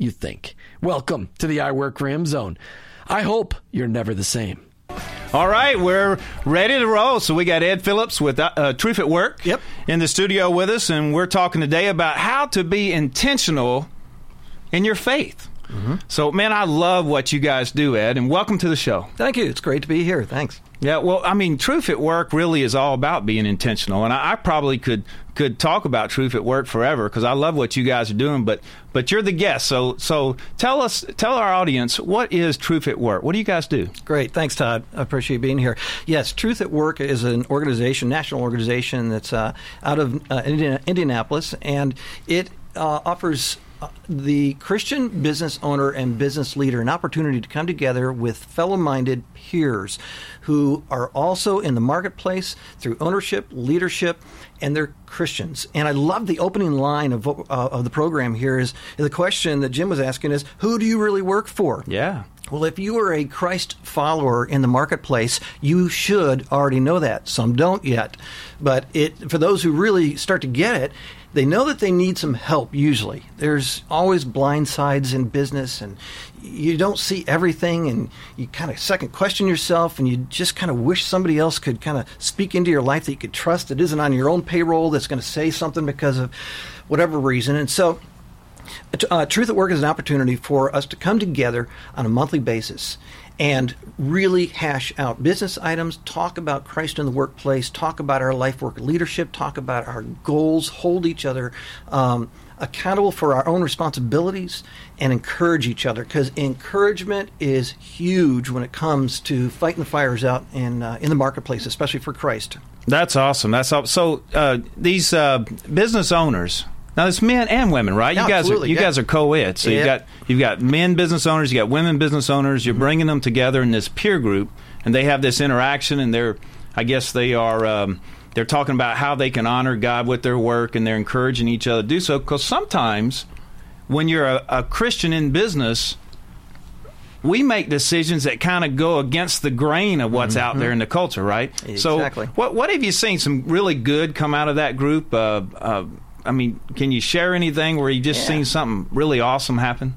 you think. Welcome to the I Work Ram zone. I hope you're never the same. All right, we're ready to roll. So we got Ed Philips with uh, uh, Truth at Work Yep. in the studio with us, and we're talking today about how to be intentional in your faith. So, man, I love what you guys do, Ed, and welcome to the show. Thank you. It's great to be here. Thanks. Yeah, well, I mean, truth at work really is all about being intentional, and I, I probably could could talk about truth at work forever because I love what you guys are doing. But but you're the guest, so so tell us, tell our audience what is truth at work. What do you guys do? Great. Thanks, Todd. I appreciate being here. Yes, Truth at Work is an organization, national organization that's uh, out of uh, Indiana, Indianapolis, and it uh, offers uh, the Christian business owner and business leader an opportunity to come together with fellow minded peers who are also in the marketplace through ownership, leadership, and they're Christians. And I love the opening line of, uh, of the program here is the question that Jim was asking is who do you really work for? Yeah. Well, if you are a Christ follower in the marketplace, you should already know that. Some don't yet. But it, for those who really start to get it, they know that they need some help usually. There's always blind sides in business, and you don't see everything, and you kind of second question yourself, and you just kind of wish somebody else could kind of speak into your life that you could trust that isn't on your own payroll that's going to say something because of whatever reason. And so, uh, Truth at Work is an opportunity for us to come together on a monthly basis and really hash out business items, talk about Christ in the workplace, talk about our life work leadership, talk about our goals, hold each other um, accountable for our own responsibilities, and encourage each other because encouragement is huge when it comes to fighting the fires out in, uh, in the marketplace, especially for Christ. That's awesome. That's. So uh, these uh, business owners. Now it's men and women, right? Yeah, you guys, are, you yeah. guys are co-ed. So you've got you've got men business owners, you got women business owners. You're bringing them together in this peer group, and they have this interaction, and they're, I guess they are, um, they're talking about how they can honor God with their work, and they're encouraging each other to do so. Because sometimes, when you're a, a Christian in business, we make decisions that kind of go against the grain of what's out there in the culture, right? Exactly. So, what what have you seen some really good come out of that group? Uh, uh, I mean, can you share anything where you just Yeah. seen something really awesome happen?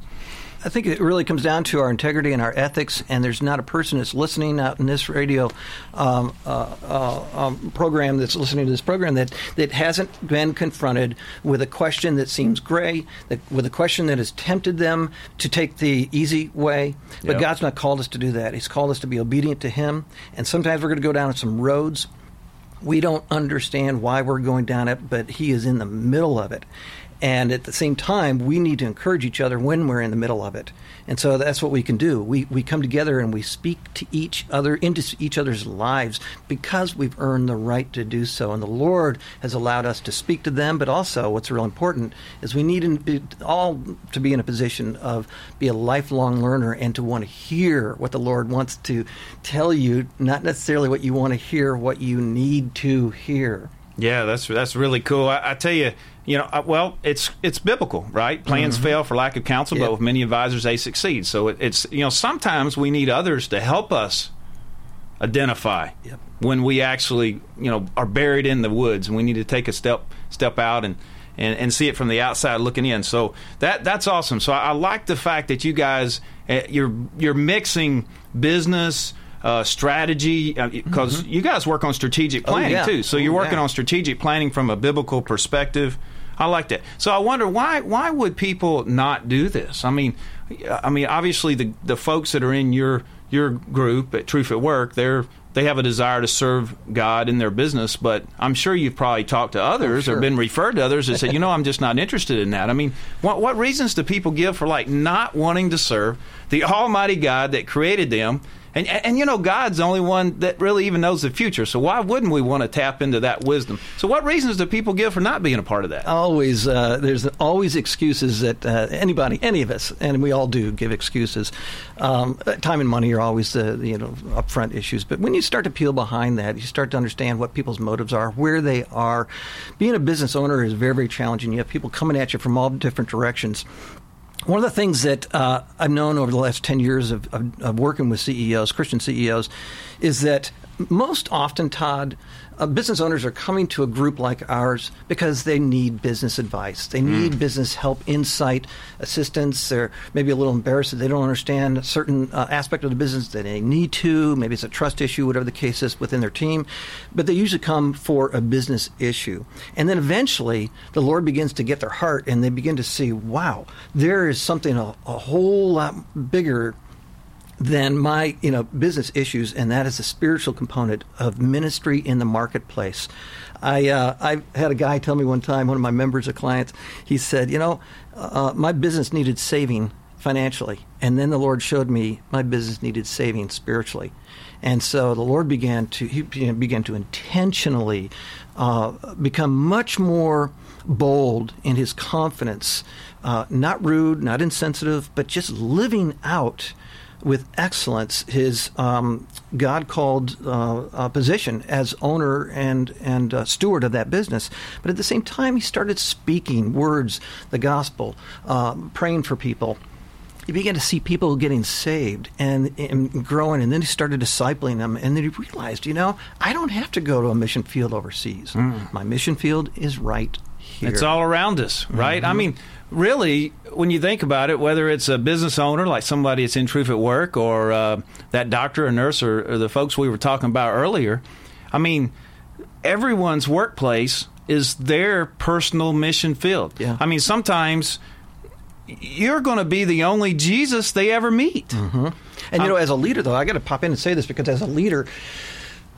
I think it really comes down to our integrity and our ethics. And there's not a person that's listening out in this radio um, uh, uh, um, program that's listening to this program that, that hasn't been confronted with a question that seems gray, that, with a question that has tempted them to take the easy way. But Yep. God's not called us to do that. He's called us to be obedient to Him. And sometimes we're going to go down some roads we don't understand why we're going down it, but he is in the middle of it. And at the same time, we need to encourage each other when we're in the middle of it. And so that's what we can do. We, we come together and we speak to each other, into each other's lives, because we've earned the right to do so. And the Lord has allowed us to speak to them, but also what's real important is we need in- all to be in a position of be a lifelong learner and to want to hear what the Lord wants to tell you, not necessarily what you want to hear, what you need to hear. Yeah, that's that's really cool. I, I tell you, you know, uh, well, it's it's biblical, right? Plans fail for lack of counsel, Yeah. but with many advisors, they succeed. So it, it's you know, sometimes we need others to help us identify Yep. when we actually you know are buried in the woods, and we need to take a step step out and. And, and see it from the outside looking in. So that that's awesome. So I, I like the fact that you guys uh, you're you're mixing business uh, strategy because you guys work on strategic Oh, planning yeah. too. So you're Oh, working yeah. on strategic planning from a biblical perspective. I like that. So I wonder why why would people not do this? I mean, I mean obviously the the folks that are in your your group at Truth at Work, they're they have a desire to serve God in their business, but I'm sure you've probably talked to others or sure. been referred to others that said, you know, I'm just not interested in that. I mean, what what reasons do people give for like not wanting to serve the Almighty God that created them? And, and, and, you know, God's the only one that really even knows the future. So why wouldn't we want to tap into that wisdom? So what reasons do people give for not being a part of that? always uh, there's always excuses that uh, anybody any of us and we all do give excuses um, time and money are always the you know upfront issues but when you start to peel behind that you start to understand what people's motives are where they are being a business owner is very very challenging you have people coming at you from all different directions one of the things that uh, I've known over the last 10 years of, of, of working with CEOs, Christian CEOs, is that most often, Todd, uh, business owners are coming to a group like ours because they need business advice. They need business help, insight, assistance. They're maybe a little embarrassed that they don't understand a certain uh, aspect of the business that they need to. Maybe it's a trust issue, whatever the case is within their team. But they usually come for a business issue. And then eventually, the Lord begins to get their heart and they begin to see, wow, there is something a, a whole lot bigger than my you know business issues, and that is the spiritual component of ministry in the marketplace. I uh, I had a guy tell me one time, one of my members, a client, he said, you know, uh, my business needed saving financially, and then the Lord showed me my business needed saving spiritually. And so the Lord began to he began to intentionally uh, become much more bold in his confidence, uh, not rude, not insensitive, but just living out with excellence his um, God called uh, uh, position as owner and and uh, steward of that business. But at the same time, he started speaking words, the gospel, um, praying for people. He began to see people getting saved and, and growing, and then he started discipling them. And then he realized, you know, I don't have to go to a mission field overseas. My mission field is right here. It's all around us, right? I mm-hmm. mean, really, when you think about it, whether it's a business owner like somebody that's in Truth at Work or uh, that doctor or nurse or, or the folks we were talking about earlier, I mean, everyone's workplace is their personal mission field. Yeah. I mean, sometimes you're going to be the only Jesus they ever meet. Mm-hmm. And you um, know, as a leader, though, I got to pop in and say this because as a leader,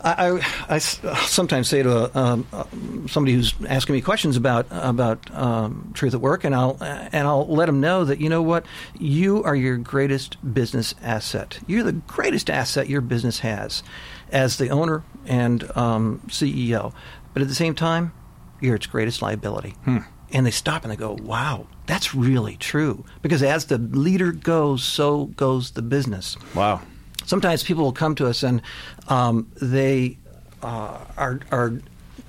I, I- I sometimes say to a, um, uh, somebody who's asking me questions about about um, truth at work, and I'll and I'll let them know that you know what, you are your greatest business asset. You're the greatest asset your business has, as the owner and um, CEO. But at the same time, you're its greatest liability. And they stop and they go, "Wow, that's really true." Because as the leader goes, so goes the business Wow. Sometimes people will come to us and um, they uh, are are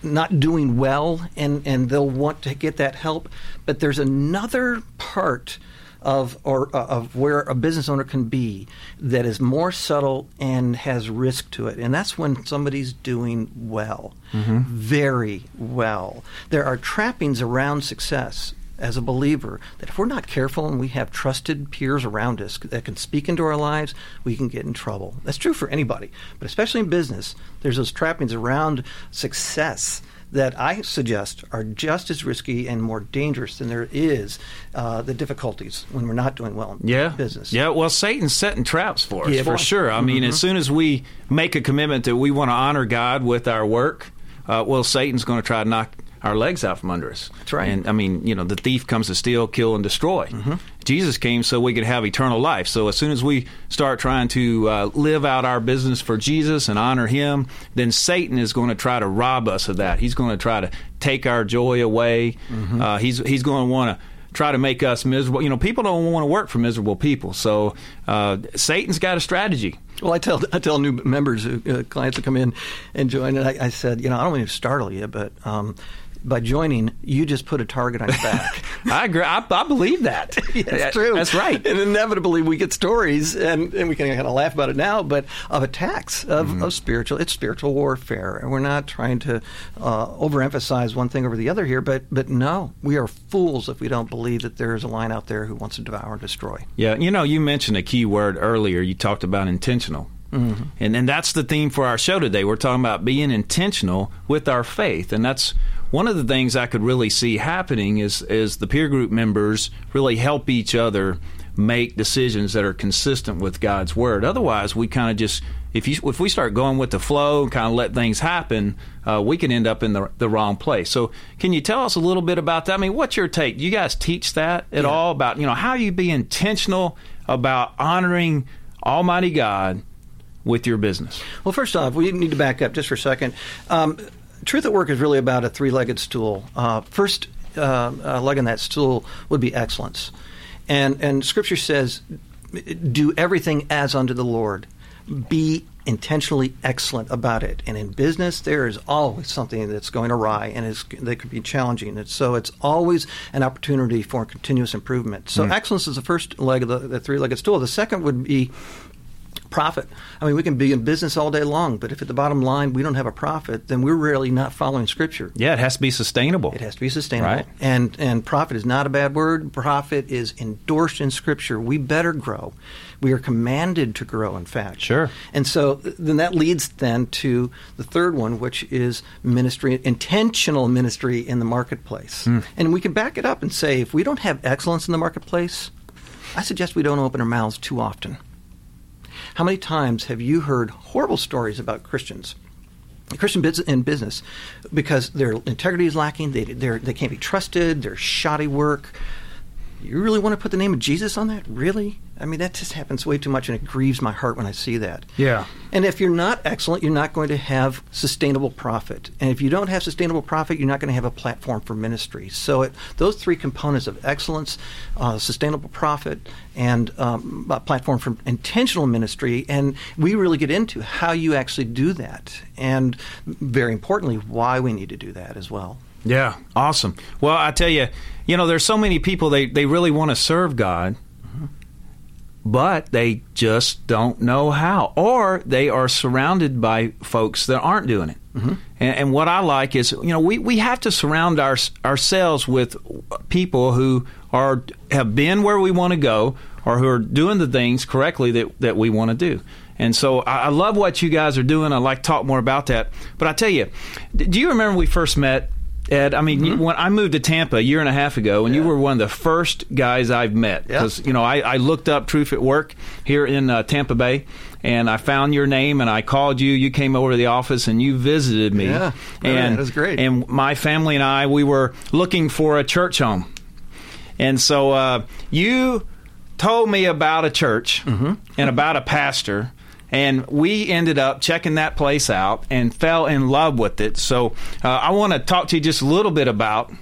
not doing well and, and they'll want to get that help. But there's another part of or uh, of where a business owner can be that is more subtle and has risk to it. And that's when somebody's doing well. Very well. There are trappings around success as a believer that if we're not careful and we have trusted peers around us that can speak into our lives, we can get in trouble. That's true for anybody, but especially in business. There's those trappings around success that I suggest are just as risky and more dangerous than there is uh, the difficulties when we're not doing well in yeah. business. Yeah, well, Satan's setting traps for us, Yeah, for boy. sure. I mean, as soon as we make a commitment that we want to honor God with our work, uh, well, Satan's going to try to knock our legs out from under us. That's right. And, I mean, you know, the thief comes to steal, kill, and destroy. Jesus came so we could have eternal life. So as soon as we start trying to uh, live out our business for Jesus and honor Him, then Satan is going to try to rob us of that. He's going to try to take our joy away. Uh, he's he's going to want to try to make us miserable. You know, people don't want to work for miserable people. So uh, Satan's got a strategy. Well, I tell I tell new members, uh, clients who come in and join, and I, I said, you know, I don't mean to startle you, but um, by joining, you just put a target on your back. I agree. I, I believe that. That's true. That's right. And inevitably, we get stories, and, and we can kind of laugh about it now, but of attacks of, Mm-hmm. of spiritual. It's spiritual warfare, and we're not trying to uh, overemphasize one thing over the other here. But but no, we are fools if we don't believe that there is a line out there who wants to devour and destroy. Yeah, you know, you mentioned a key word earlier. You talked about intentional. Mm-hmm. And and that's the theme for our show today. We're talking about being intentional with our faith. And that's one of the things I could really see happening is is the peer group members really help each other make decisions that are consistent with God's word. Otherwise, we kind of just if you if we start going with the flow and kind of let things happen, uh, we can end up in the the wrong place. So, can you tell us a little bit about that? I mean, what's your take? Do you guys teach that at all about you know how you be intentional about honoring Almighty God with your business? Well, first off, we need to back up just for a second. Um, Truth at Work is really about a three legged stool. Uh, first uh, uh, leg on that stool would be excellence. And, and Scripture says, do everything as unto the Lord. Be intentionally excellent about it. And in business, there is always something that's going awry and is, that could be challenging. And so it's always an opportunity for continuous improvement. So excellence is the first leg of the, the three legged stool. The second would be profit. I mean, we can be in business all day long, but if at the bottom line we don't have a profit, then we're really not following Scripture. Yeah, it has to be sustainable. It has to be sustainable. Right. And and profit is not a bad word. Profit is endorsed in Scripture. We better grow. We are commanded to grow, in fact. Sure. And so then that leads then to the third one, which is ministry, intentional ministry in the marketplace. Hmm. And we can back it up and say if we don't have excellence in the marketplace, I suggest we don't open our mouths too often. How many times have you heard horrible stories about Christians? Christian in business, because their integrity is lacking, they they can't be trusted, they're shoddy work. You really want to put the name of Jesus on that? Really? I mean, that just happens way too much, and it grieves my heart when I see that. Yeah. And if you're not excellent, you're not going to have sustainable profit. And if you don't have sustainable profit, you're not going to have a platform for ministry. So it, those three components of excellence, uh, sustainable profit, and um, a platform for intentional ministry, and we really get into how you actually do that, and very importantly, why we need to do that as well. Yeah, awesome. Well, I tell you, you know, there's so many people they they really want to serve God, but they just don't know how, or they are surrounded by folks that aren't doing it. Mm-hmm. And, and what I like is, you know, we, we have to surround our, ourselves with people who are have been where we want to go, or who are doing the things correctly that that we want to do. And so I, I love what you guys are doing. I'd like to talk more about that. But I tell you, do you remember when we first met? Ed, I mean, you, when I moved to Tampa a year and a half ago, and you were one of the first guys I've met Yeah. because you know I, I looked up Truth at Work here in uh, Tampa Bay, and I found your name, and I called you. You came over to the office, and you visited me. Yeah. Oh, and that was great. And my family and I, we were looking for a church home, and so uh, you told me about a church Mm-hmm. and about a pastor. And we ended up checking that place out and fell in love with it. So uh, I want to talk to you just a little bit about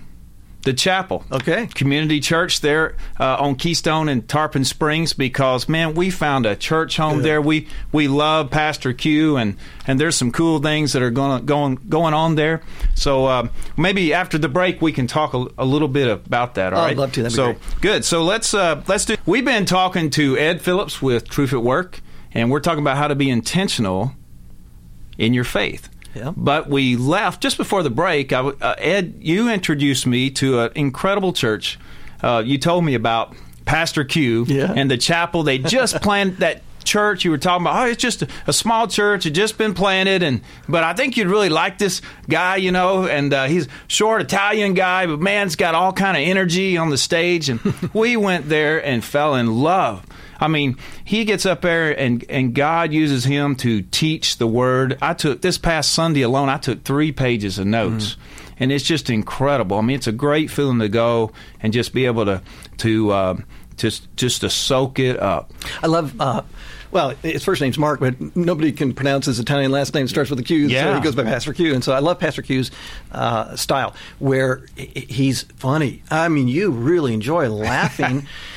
the chapel. Okay. Community church there uh, on Keystone and Tarpon Springs because man, we found a church home there. We we love Pastor Q and and there's some cool things that are going going going on there. So uh, maybe after the break we can talk a, a little bit about that. All Oh, I'd love to. That'd be so good. So let's uh, let's do. We've been talking to Ed Philips with Truth at Work, and we're talking about how to be intentional in your faith. Yeah. But we left just before the break. I, uh, Ed, you introduced me to an incredible church. Uh, you told me about Pastor Q Yeah. and the chapel. They just planned that church you were talking about. Oh, it's just a, a small church. It just been planted, and but I think you'd really like this guy, you know. And uh, he's short Italian guy, but man's got all kind of energy on the stage. And we went there and fell in love. I mean, he gets up there and and God uses him to teach the word. I took this past Sunday alone. I took three pages of notes. And it's just incredible. I mean, it's a great feeling to go and just be able to to uh, just just to soak it up. I love. Uh, well, his first name's Mark, but nobody can pronounce his Italian last name. It Starts with a Q, so Yeah. he goes by Pastor Q. And so I love Pastor Q's uh, style, where he's funny. I mean, you really enjoy laughing,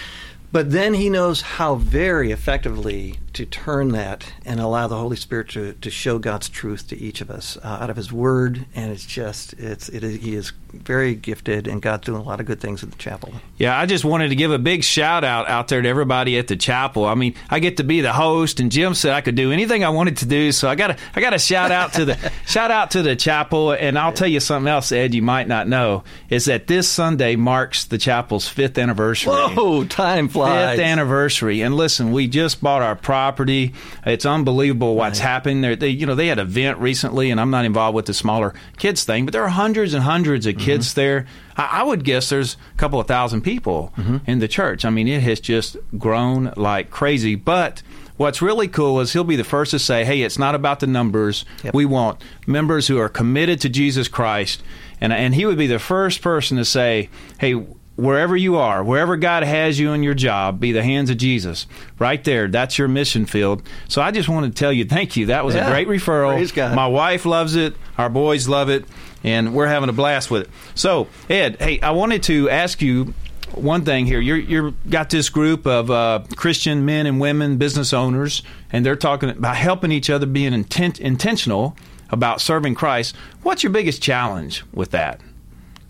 but then he knows how very effectively to turn that and allow the Holy Spirit to, to show God's truth to each of us uh, out of His Word. And it's just, it's it is, he is very gifted, and God's doing a lot of good things at the chapel. Yeah, I just wanted to give a big shout out out there to everybody at the chapel. I mean, I get to be the host, and Jim said I could do anything I wanted to do, so I got I got to shout out to the shout out to the chapel. And I'll tell you something else, Ed, you might not know is that this Sunday marks the chapel's fifth anniversary. Whoa, time flies. Fifth anniversary, and listen, we just bought our property. It's unbelievable what's happening there. They, you know, they had an event recently, and I'm not involved with the smaller kids thing, but there are hundreds and hundreds of kids mm-hmm. there. I, I would guess there's a couple of thousand people mm-hmm. in the church. I mean, it has just grown like crazy. But what's really cool is he'll be the first to say, "Hey, it's not about the numbers. Yep. We want members who are committed to Jesus Christ." And and he would be the first person to say, "Hey, wherever you are, wherever God has you in your job, be the hands of Jesus. Right there, that's your mission field. So I just wanted to tell you, thank you. That was Yeah. a great referral. My wife loves it. Our boys love it, and we're having a blast with it. So Ed, hey, I wanted to ask you. One thing here, you're you're got this group of uh, Christian men and women, business owners, and they're talking about helping each other, being intent, intentional about serving Christ. What's your biggest challenge with that?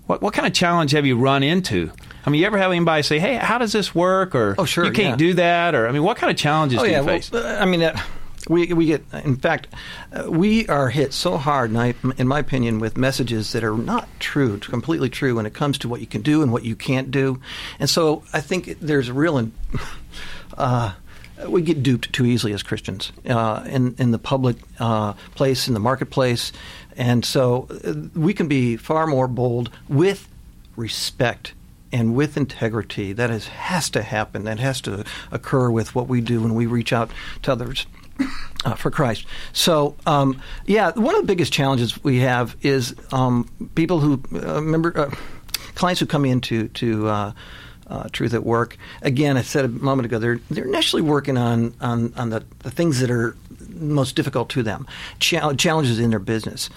What what kind of challenge have you run into? I mean, you ever have anybody say, "Hey, how does this work?" Or Oh, sure, you can't yeah. do that," or I mean, what kind of challenges Oh do yeah, you face? well, uh, I mean, uh, we we get. In fact, uh, we are hit so hard, I, in my opinion, with messages that are not true, completely true, when it comes to what you can do and what you can't do. And so, I think there's a real. Uh, we get duped too easily as Christians uh, in in the public uh, place, in the marketplace, and so uh, we can be far more bold with respect and with integrity. That is, has to happen. That has to occur with what we do when we reach out to others. Uh, for Christ. So, um, yeah, one of the biggest challenges we have is um, people who uh, uh, clients who come into to uh, uh, Truth at Work. Again, I said a moment ago, they're they're initially working on on, on the, the things that are most difficult to them, challenges in their business.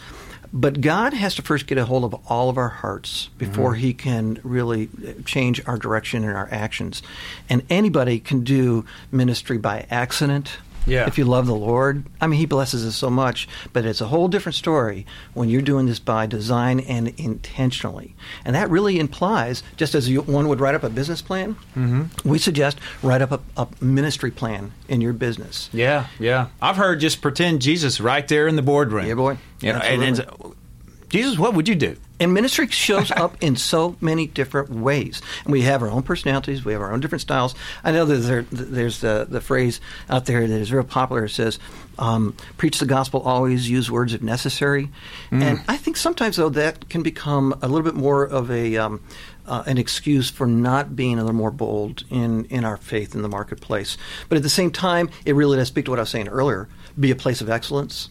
But God has to first get a hold of all of our hearts before mm-hmm. He can really uh, change our direction and our actions. And anybody can do ministry by accident. Yeah. If you love the Lord, I mean, He blesses us so much, but it's a whole different story when you're doing this by design and intentionally. And that really implies, just as you, one would write up a business plan, Mm-hmm. we suggest write up a, a ministry plan in your business. Yeah, yeah. I've heard just pretend Jesus right there in the boardroom. Yeah, boy. Yeah, and, and Jesus, what would you do? And ministry shows up in so many different ways. And we have our own personalities, we have our own different styles. I know that there, there's the, the phrase out there that is real popular. It says, um, preach the gospel always, use words if necessary. And I think sometimes, though, that can become a little bit more of a. Um, uh, an excuse for not being a little more bold in, in our faith in the marketplace. But at the same time, it really does speak to what I was saying earlier be a place of excellence.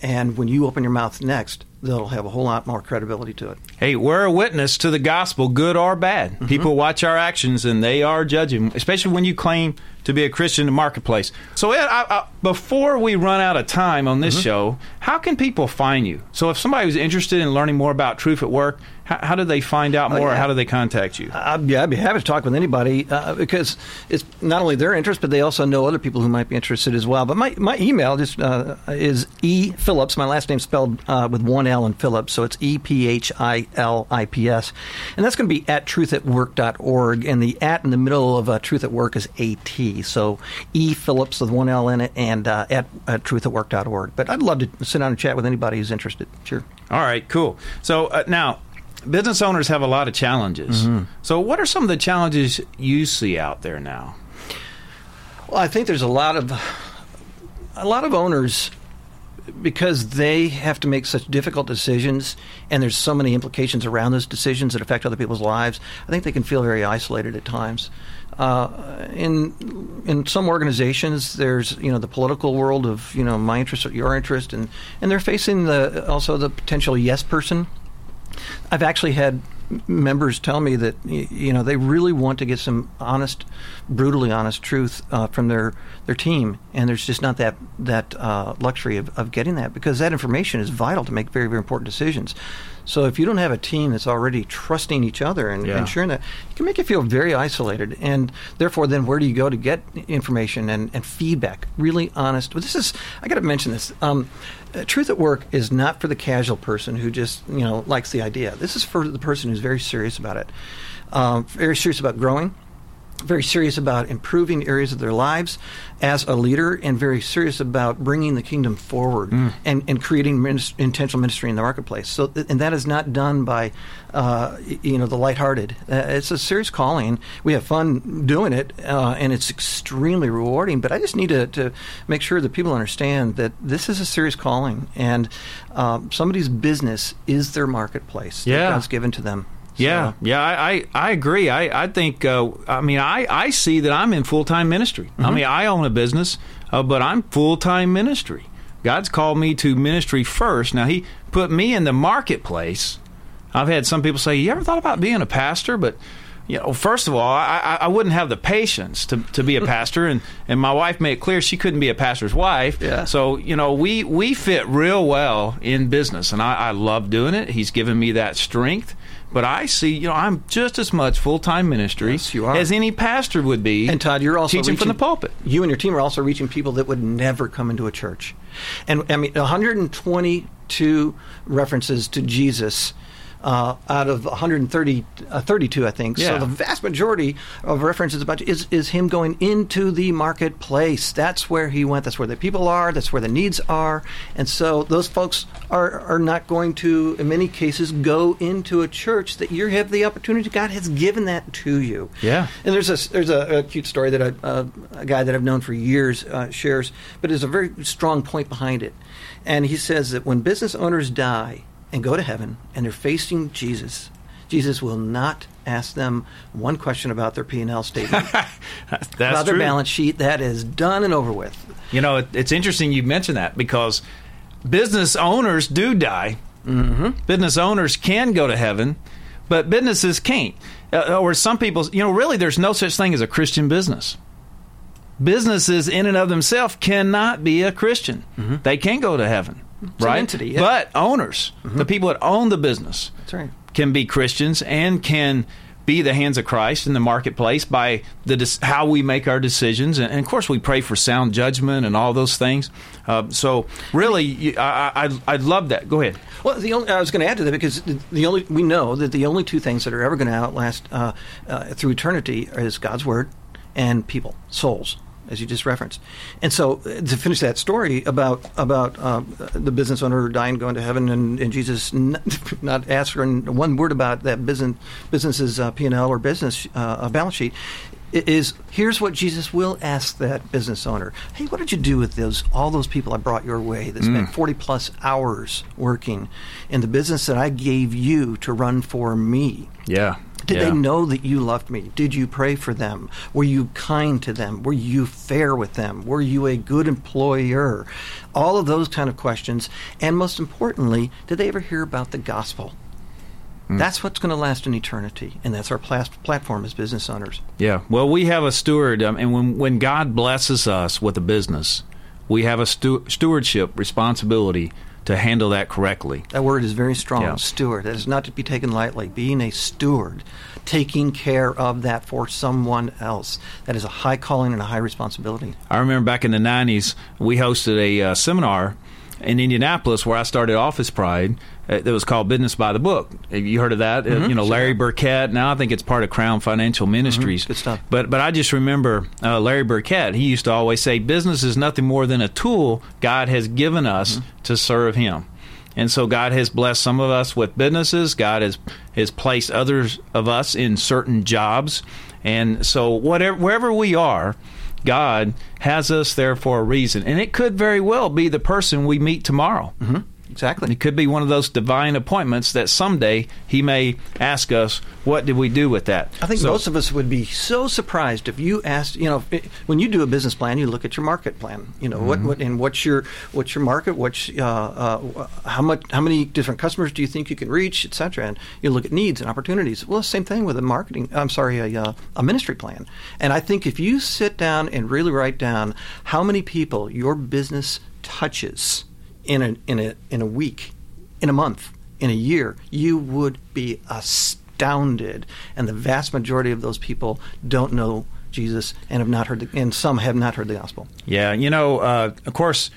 And when you open your mouth next, that'll have a whole lot more credibility to it. Hey, we're a witness to the gospel, good or bad. Mm-hmm. People watch our actions and they are judging, especially when you claim to be a Christian in the marketplace. So, Ed, I, I, before we run out of time on Mm-hmm. this show, how can people find you? So, if somebody was interested in learning more about Truth at Work, how, how do they find out more Oh, yeah. how do they contact you? Uh, yeah, I'd be happy to talk with anybody uh, because it's not only their interest, but they also know other people who might be interested as well. But my, my email just uh, is e philips. My last name spelled uh, with one L in Philips, so it's E P H I L I P S. And that's going to be at truthatwork.org. And the at in the middle of uh, Truth at Work is AT. So E Philips with one L in it and uh, at, at truthatwork.org. But I'd love to sit down and chat with anybody who's interested. Sure. All right, cool. So uh, now, business owners have a lot of challenges. Mm-hmm. So, what are some of the challenges you see out there now? Well, I think there's a lot of a lot of owners because they have to make such difficult decisions and there's so many implications around those decisions that affect other people's lives. I think they can feel very isolated at times. Uh, in in some organizations, there's you know the political world of you know my interest or your interest, and and they're facing the also the potential yes person. I've actually had members tell me that you know they really want to get some honest, brutally honest truth uh, from their their team, and there's just not that that uh, luxury of, of getting that because that information is vital to make very very important decisions. So if you don't have a team that's already trusting each other and Yeah. ensuring that, it can make you feel very isolated, and therefore, then where do you go to get information and, and feedback? Really honest. Well, this is I got to mention this. Um, uh, Truth at Work is not for the casual person who just you know likes the idea. This is for the person who's very serious about it, um, very serious about growing, very serious about improving areas of their lives as a leader, and very serious about bringing the kingdom forward and, and creating minis- intentional ministry in the marketplace. So, th- and that is not done by, uh, you know, the lighthearted. Uh, it's a serious calling. We have fun doing it, uh, and it's extremely rewarding. But I just need to, to make sure that people understand that this is a serious calling, and um, somebody's business is their marketplace Yeah. that God's given to them. Yeah, So- yeah, I, I, I agree. I, I think, uh, I mean, I, I see that I'm in full time ministry. I Mm-hmm. mean, I own a business, uh, but I'm full time ministry. God's called me to ministry first. Now, He put me in the marketplace. I've had some people say, You ever thought about being a pastor? But, you know, first of all, I, I, I wouldn't have the patience to, to be a hmm. pastor. And, and my wife made it clear she couldn't be a pastor's wife. Yeah. So, you know, we, we fit real well in business. And I, I love doing it. He's given me that strength. But I see, you know, I'm just as much full time ministry Yes, as any pastor would be. And Todd, you're also teaching from the pulpit. You and your team are also reaching people that would never come into a church. And I mean, 122 references to Jesus. Uh, out of 130, uh, 32, I think. Yeah. So the vast majority of references about is is him going into the marketplace. That's where he went. That's where the people are. That's where the needs are. And so those folks are are not going to, in many cases, go into a church that you have the opportunity. God has given that to you. Yeah. And there's a there's a, a cute story that I, uh, a guy that I've known for years uh, shares, but there's a very strong point behind it. And he says that when business owners die and go to heaven and they're facing Jesus, Jesus will not ask them one question about their P and L statement, That's about their true. balance sheet. That is done and over with. You know, it, it's interesting you mention that because business owners do die. Mm-hmm. Business owners can go to heaven, but businesses can't. Uh, or some people, you know, really, there's no such thing as a Christian business. Businesses, in and of themselves, cannot be a Christian. They can go to heaven, right? entity, yeah. But owners, the people that own the business, That's right. can be Christians and can be the hands of Christ in the marketplace by the how we make our decisions, and, and of course we pray for sound judgment and all those things. Uh, so really, you, I, I I love that. Go ahead. Well, the only, I was going to add to that because the, the only we know that the only two things that are ever going to outlast uh, uh, through eternity is God's word and people, souls, as you just referenced. And so, uh, to finish that story about about uh, the business owner dying, going to heaven, and, and Jesus not, not asking one word about that business business's uh, P and L or business uh, balance sheet. Is here's what Jesus will ask that business owner: Hey, what did you do with those all those people I brought your way that spent forty plus hours working in the business that I gave you to run for me? Yeah. Did yeah. they know that you loved me? Did you pray for them? Were you kind to them? Were you fair with them? Were you a good employer? All of those kind of questions. And most importantly, did they ever hear about the gospel? Hmm. That's what's going to last in eternity, and that's our plas- platform as business owners. Yeah. Well, we have a steward, um, and when when God blesses us with a business, we have a stu- stewardship responsibility to handle that correctly. That word is very strong. Yeah. Steward. That is not to be taken lightly. Being a steward, taking care of that for someone else. That is a high calling and a high responsibility. I remember back in the 90s, we hosted a uh, seminar in Indianapolis where I started Office Pride. Uh, that was called Business by the Book. Have you heard of that? Uh, you know, Larry Burkett. Now I think it's part of Crown Financial Ministries. Good stuff. But but I just remember uh, Larry Burkett. He used to always say, "Business is nothing more than a tool God has given us to serve Him." And so God has blessed some of us with businesses. God has has placed others of us in certain jobs. And so whatever wherever we are, God has us there for a reason. And it could very well be the person we meet tomorrow. Exactly. It could be one of those divine appointments that someday he may ask us, what did we do with that? I think So- most of us would be so surprised if you asked, you know, if- when you do a business plan, you look at your market plan. You know, what, what and what's your what's your market? What's uh, uh, how much how many different customers do you think you can reach, et cetera? And you look at needs and opportunities. Well, same thing with a marketing. I'm sorry, a, uh, a ministry plan. And I think if you sit down and really write down how many people your business touches in a in a in a week, in a month, in a year, you would be astounded. And the vast majority of those people don't know Jesus and have not heard, the, and some have not heard the gospel. Yeah, you know, uh, of course,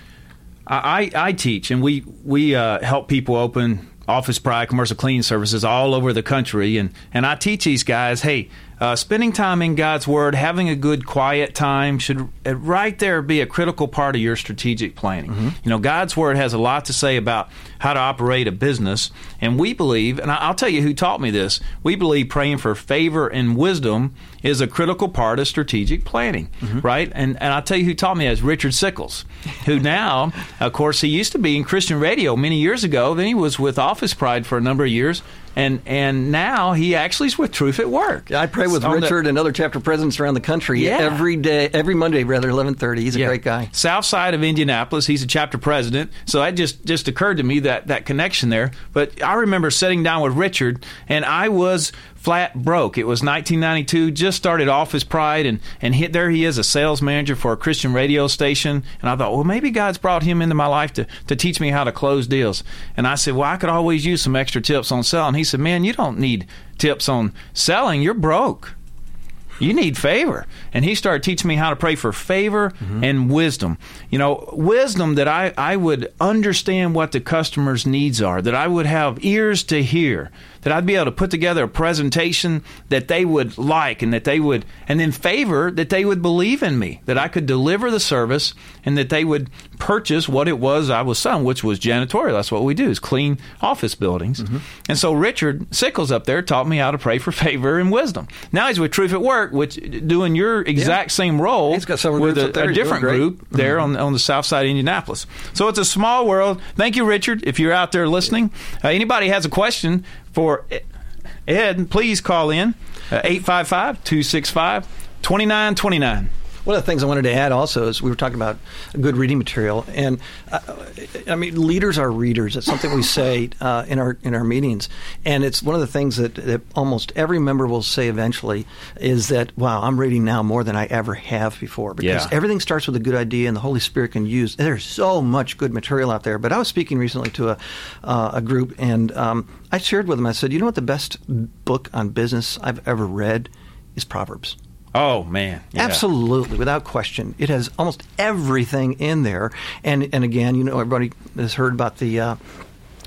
I, I teach and we we uh, help people open office pride commercial cleaning services all over the country, and and I teach these guys, hey. Uh, spending time in God's Word, having a good quiet time should uh, right there be a critical part of your strategic planning. You know, God's Word has a lot to say about how to operate a business, and we believe, and I'll tell you who taught me this, we believe praying for favor and wisdom is a critical part of strategic planning, right? And and I'll tell you who taught me that is Richard Sickles, who now, of course, he used to be in Christian radio many years ago. Then he was with Office Pride for a number of years, and and now he actually is with Truth at Work. I pray with On the- Richard and other chapter presidents around the country Yeah. every day, every Monday, rather, 1130. He's a Yeah. great guy. South side of Indianapolis. He's a chapter president. So that just just occurred to me that that connection there. But I remember sitting down with Richard, and I was flat broke. It was 1992. Just started Office Pride, and and hit, there he is, a sales manager for a Christian radio station. And I thought, well, maybe God's brought him into my life to to teach me how to close deals. And I said, well, I could always use some extra tips on selling. He said, man, you don't need tips on selling. You're broke. You need favor. And he started teaching me how to pray for favor mm-hmm. and wisdom. You know, wisdom that I, I would understand what the customer's needs are, that I would have ears to hear, that I'd be able to put together a presentation that they would like and that they would, and then favor that they would believe in me, that I could deliver the service and that they would purchase what it was I was selling, which was janitorial. That's what we do, is clean office buildings. And so Richard Sickles up there taught me how to pray for favor and wisdom. Now he's with Truth at Work, which doing your exact same role He's got with a, a different group there on, on the south side of Indianapolis. So it's a small world. Thank you, Richard, if you're out there listening. Uh, anybody has a question for Ed, please call in uh, 855 265 2929. One of the things I wanted to add also is we were talking about good reading material, and uh, I mean, leaders are readers. It's something we say uh, in our in our meetings, and it's one of the things that, that almost every member will say eventually is that, "Wow, I'm reading now more than I ever have before." Because Yeah. everything starts with a good idea, and the Holy Spirit can use. There's so much good material out there. But I was speaking recently to a uh, a group, and um, I shared with them. I said, "You know what? The best book on business I've ever read is Proverbs." Oh, man. Yeah. Absolutely, without question. It has almost everything in there. And and again, you know, everybody has heard about the. Uh,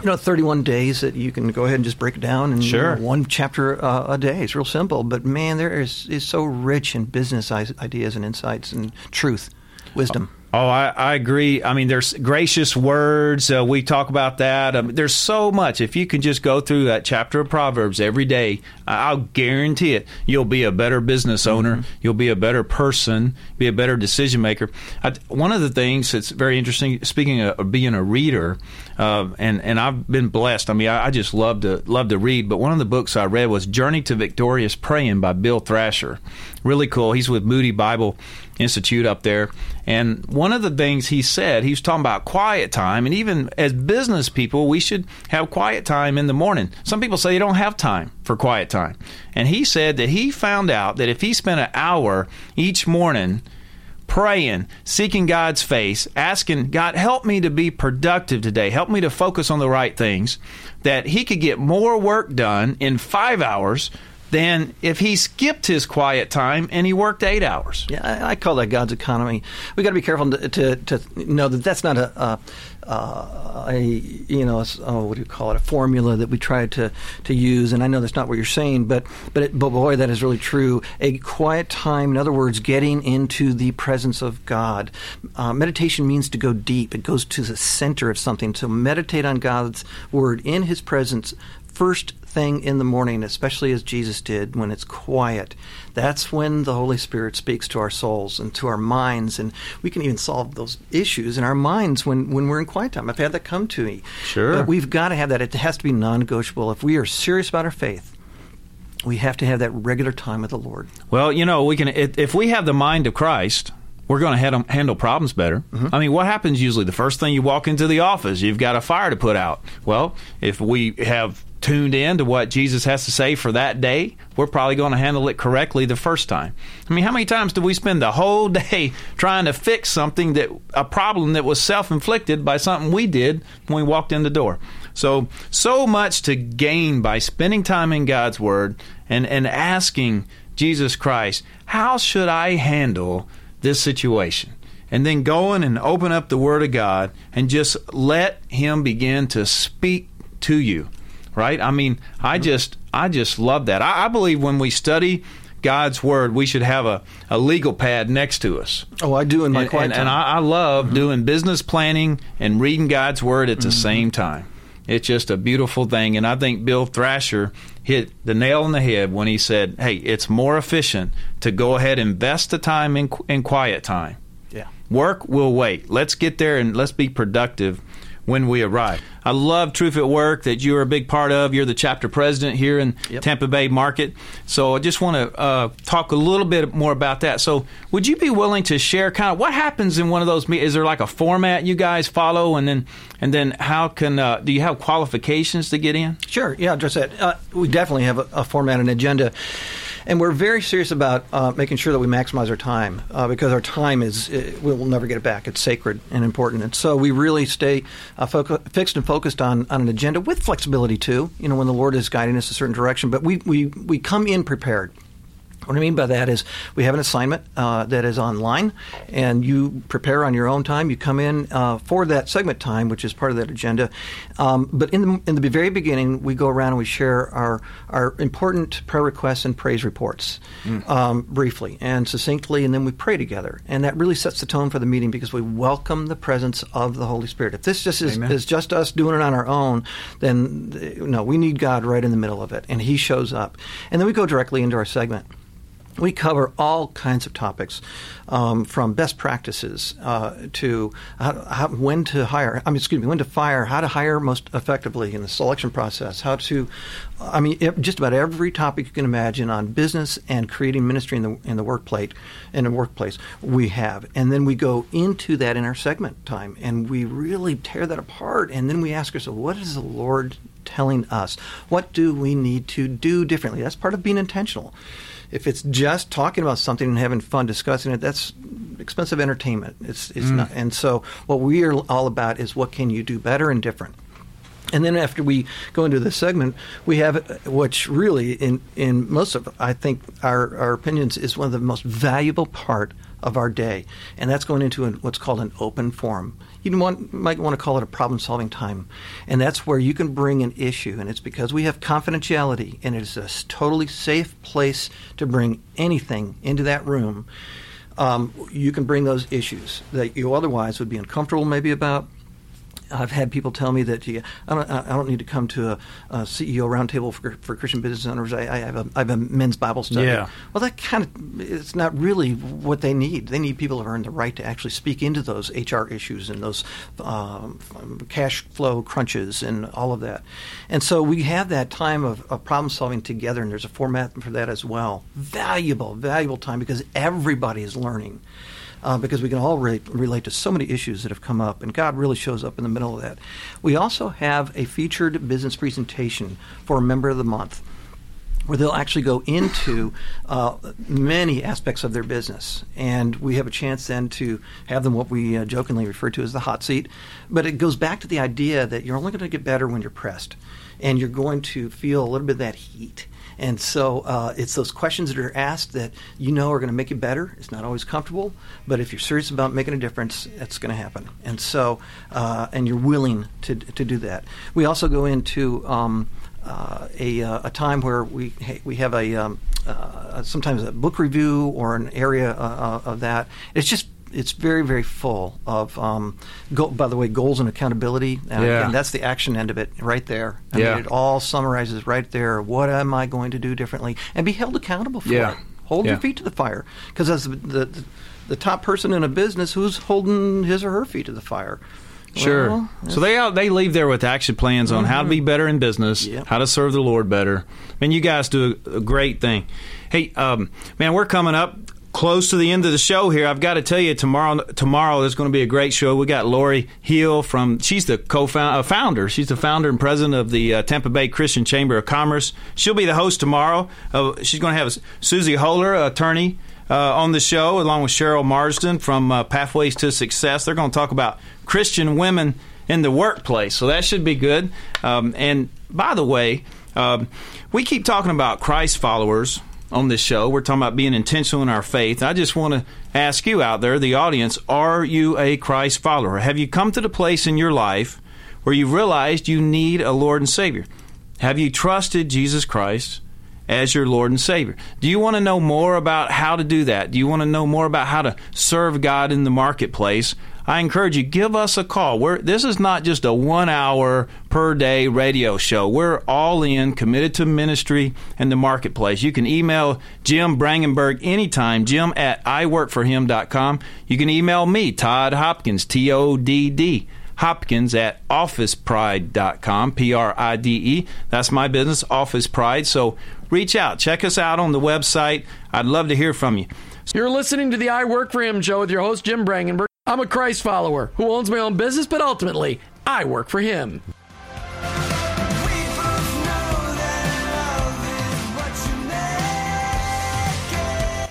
you know, 31 days that you can go ahead and just break it down and Sure. you know, one chapter uh, a day. It's real simple, but man, there is is so rich in business ideas and insights and truth, wisdom. Oh, I, I agree. I mean, there's gracious words. Uh, we talk about that. Um, there's so much. If you can just go through that chapter of Proverbs every day, I'll guarantee it. You'll be a better business owner. You'll be a better person. Be a better decision maker. I, one of the things that's very interesting. Speaking of being a reader, uh, and and I've been blessed. I mean, I, I just love to love to read. But one of the books I read was Journey to Victorious Praying by Bill Thrasher. Really cool. He's with Moody Bible Institute up there. And one of the things he said, he was talking about quiet time. And even as business people, we should have quiet time in the morning. Some people say they don't have time for quiet time. And he said that he found out that if he spent an hour each morning praying, seeking God's face, asking, God, help me to be productive today, help me to focus on the right things, that he could get more work done in five hours than if he skipped his quiet time and he worked eight hours. Yeah, I, I call that God's economy. We got to be careful to, to, to know that that's not a, a, a you know, oh, what do you call it? A formula that we try to, to use. And I know that's not what you're saying, but but, it, but boy, that is really true. A quiet time, in other words, getting into the presence of God. Uh, meditation means to go deep. It goes to the center of something. To meditate on God's word in His presence first thing in the morning, especially as Jesus did, when it's quiet. That's when the Holy Spirit speaks to our souls and to our minds, and we can even solve those issues in our minds when, when we're in quiet time. I've had that come to me. Sure. But we've got to have that. It has to be non negotiable. If we are serious about our faith, we have to have that regular time with the Lord. Well, you know, we can if we have the mind of Christ, we're going to handle problems better. Mm-hmm. I mean, what happens usually? The first thing you walk into the office, you've got a fire to put out. Well, if we have tuned in to what Jesus has to say for that day, we're probably going to handle it correctly the first time. I mean, how many times do we spend the whole day trying to fix something that a problem that was self-inflicted by something we did when we walked in the door? So, so much to gain by spending time in God's word and and asking Jesus Christ, how should I handle this situation? And then going and open up the word of God and just let him begin to speak to you right? I mean, I just I just love that. I, I believe when we study God's word, we should have a, a legal pad next to us. Oh, I do in my and, quiet and, time. and I, I love mm-hmm. doing business planning and reading God's word at the mm-hmm. same time. It's just a beautiful thing, and I think Bill Thrasher hit the nail on the head when he said, "Hey, it's more efficient to go ahead and invest the time in in quiet time. Yeah, work will wait. Let's get there and let's be productive." When we arrive. I love Truth at Work that you're a big part of. You're the chapter president here in yep. Tampa Bay Market. So I just want to uh, talk a little bit more about that. So would you be willing to share kind of what happens in one of those meetings? Is there like a format you guys follow, and then and then how can uh, do you have qualifications to get in? Sure. Yeah, just that. Uh, we definitely have a, a format and agenda. And we're very serious about uh, making sure that we maximize our time uh, because our time is, it, we'll never get it back. It's sacred and important. And so we really stay uh, fixed and focused on, on an agenda with flexibility too, you know, when the Lord is guiding us a certain direction. But we, we, we come in prepared. What I mean by that is we have an assignment uh, that is online, and you prepare on your own time. You come in uh, for that segment time, which is part of that agenda. Um, but in the in the very beginning, we go around and we share our our important prayer requests and praise reports mm. um, briefly and succinctly, and then we pray together. And that really sets the tone for the meeting because we welcome the presence of the Holy Spirit. If this just is, is just us doing it on our own, then no, we need God right in the middle of it, and He shows up. And then we go directly into our segment. We cover all kinds of topics, um, from best practices uh, to how, how, when to hire. I mean, excuse me, when to fire, how to hire most effectively in the selection process, how to. I mean, just about every topic you can imagine on business and creating ministry in the in the workplace in the workplace we have, and then we go into that in our segment time, and we really tear that apart, and then we ask ourselves, what is the Lord telling us? What do we need to do differently? That's part of being intentional. If it's just talking about something and having fun discussing it, that's expensive entertainment. It's it's mm. not. And so what we are all about is what can you do better and different. And then after we go into the segment, we have which really in in most of I think our our opinions is one of the most valuable part of our day, and that's going into what's called an open forum you want, might want to call it a problem solving time. And that's where you can bring an issue. And it's because we have confidentiality and it is a totally safe place to bring anything into that room. Um, you can bring those issues that you otherwise would be uncomfortable maybe about I've had people tell me that I don't I don't need to come to a, a CEO roundtable for, for Christian business owners. I, I, have a I have a men's Bible study. Yeah. Well, that kind of it's not really what they need. They need people who earn the right to actually speak into those HR issues and those um, cash flow crunches and all of that. And so we have that time of, of problem solving together, and there's a format for that as well. Valuable, valuable time because everybody is learning uh, because we can all relate, relate to so many issues that have come up, and God really shows up in the middle of that. We also have a featured business presentation for a member of the month where they'll actually go into uh, many aspects of their business. And we have a chance then to have them what we uh, jokingly refer to as the hot seat. But it goes back to the idea that you're only going to get better when you're pressed. And you're going to feel a little bit of that heat And so uh, it's those questions that are asked that you know are going to make you better. It's not always comfortable, but if you're serious about making a difference, it's going to happen. And so, uh, and you're willing to to do that. We also go into um, uh, a, uh, a time where we we have a um, uh, sometimes a book review or an area uh, of that. It's just it's very very full of um, go, by the way goals and accountability and, Yeah. and that's the action end of it right there I Yeah. mean, it all summarizes right there what am i going to do differently and be held accountable for Yeah. it hold Yeah. your feet to the fire because as the, the the top person in a business who's holding his or her feet to the fire Sure. Well, so they out, they leave there with action plans on how to be better in business, Yep. how to serve the Lord better. Man, you guys do a, a great thing. Hey, um, man, we're coming up close to the end of the show here. I've got to tell you, tomorrow tomorrow there's going to be a great show. We got Lori Hill from she's the co-founder, uh, founder. She's the founder and president of the uh, Tampa Bay Christian Chamber of Commerce. She'll be the host tomorrow. Uh, she's going to have Susie Holler, attorney uh, on the show, along with Cheryl Marsden from uh, Pathways to Success. They're going to talk about Christian women in the workplace, so that should be good. Um, and by the way, um, we keep talking about Christ followers on this show. We're talking about being intentional in our faith. I just want to ask you out there, the audience, are you a Christ follower? Have you come to the place in your life where you've realized you need a Lord and Savior? Have you trusted Jesus Christ? as your Lord and Savior. Do you want to know more about how to do that? Do you want to know more about how to serve God in the marketplace? I encourage you, give us a call. We're, this is not just a one hour per day radio show. We're all in, committed to ministry and the marketplace. You can email Jim Brangenberg anytime, jim at iworkforhim.com. You can email me, Todd Hopkins, T O D D. Hopkins at officepride.com, P R I D E. That's my business, Office Pride. So reach out, check us out on the website. I'd love to hear from you. You're listening to the I Work for Him show with your host, Jim Brangenberg. I'm a Christ follower who owns my own business, but ultimately, I work for him.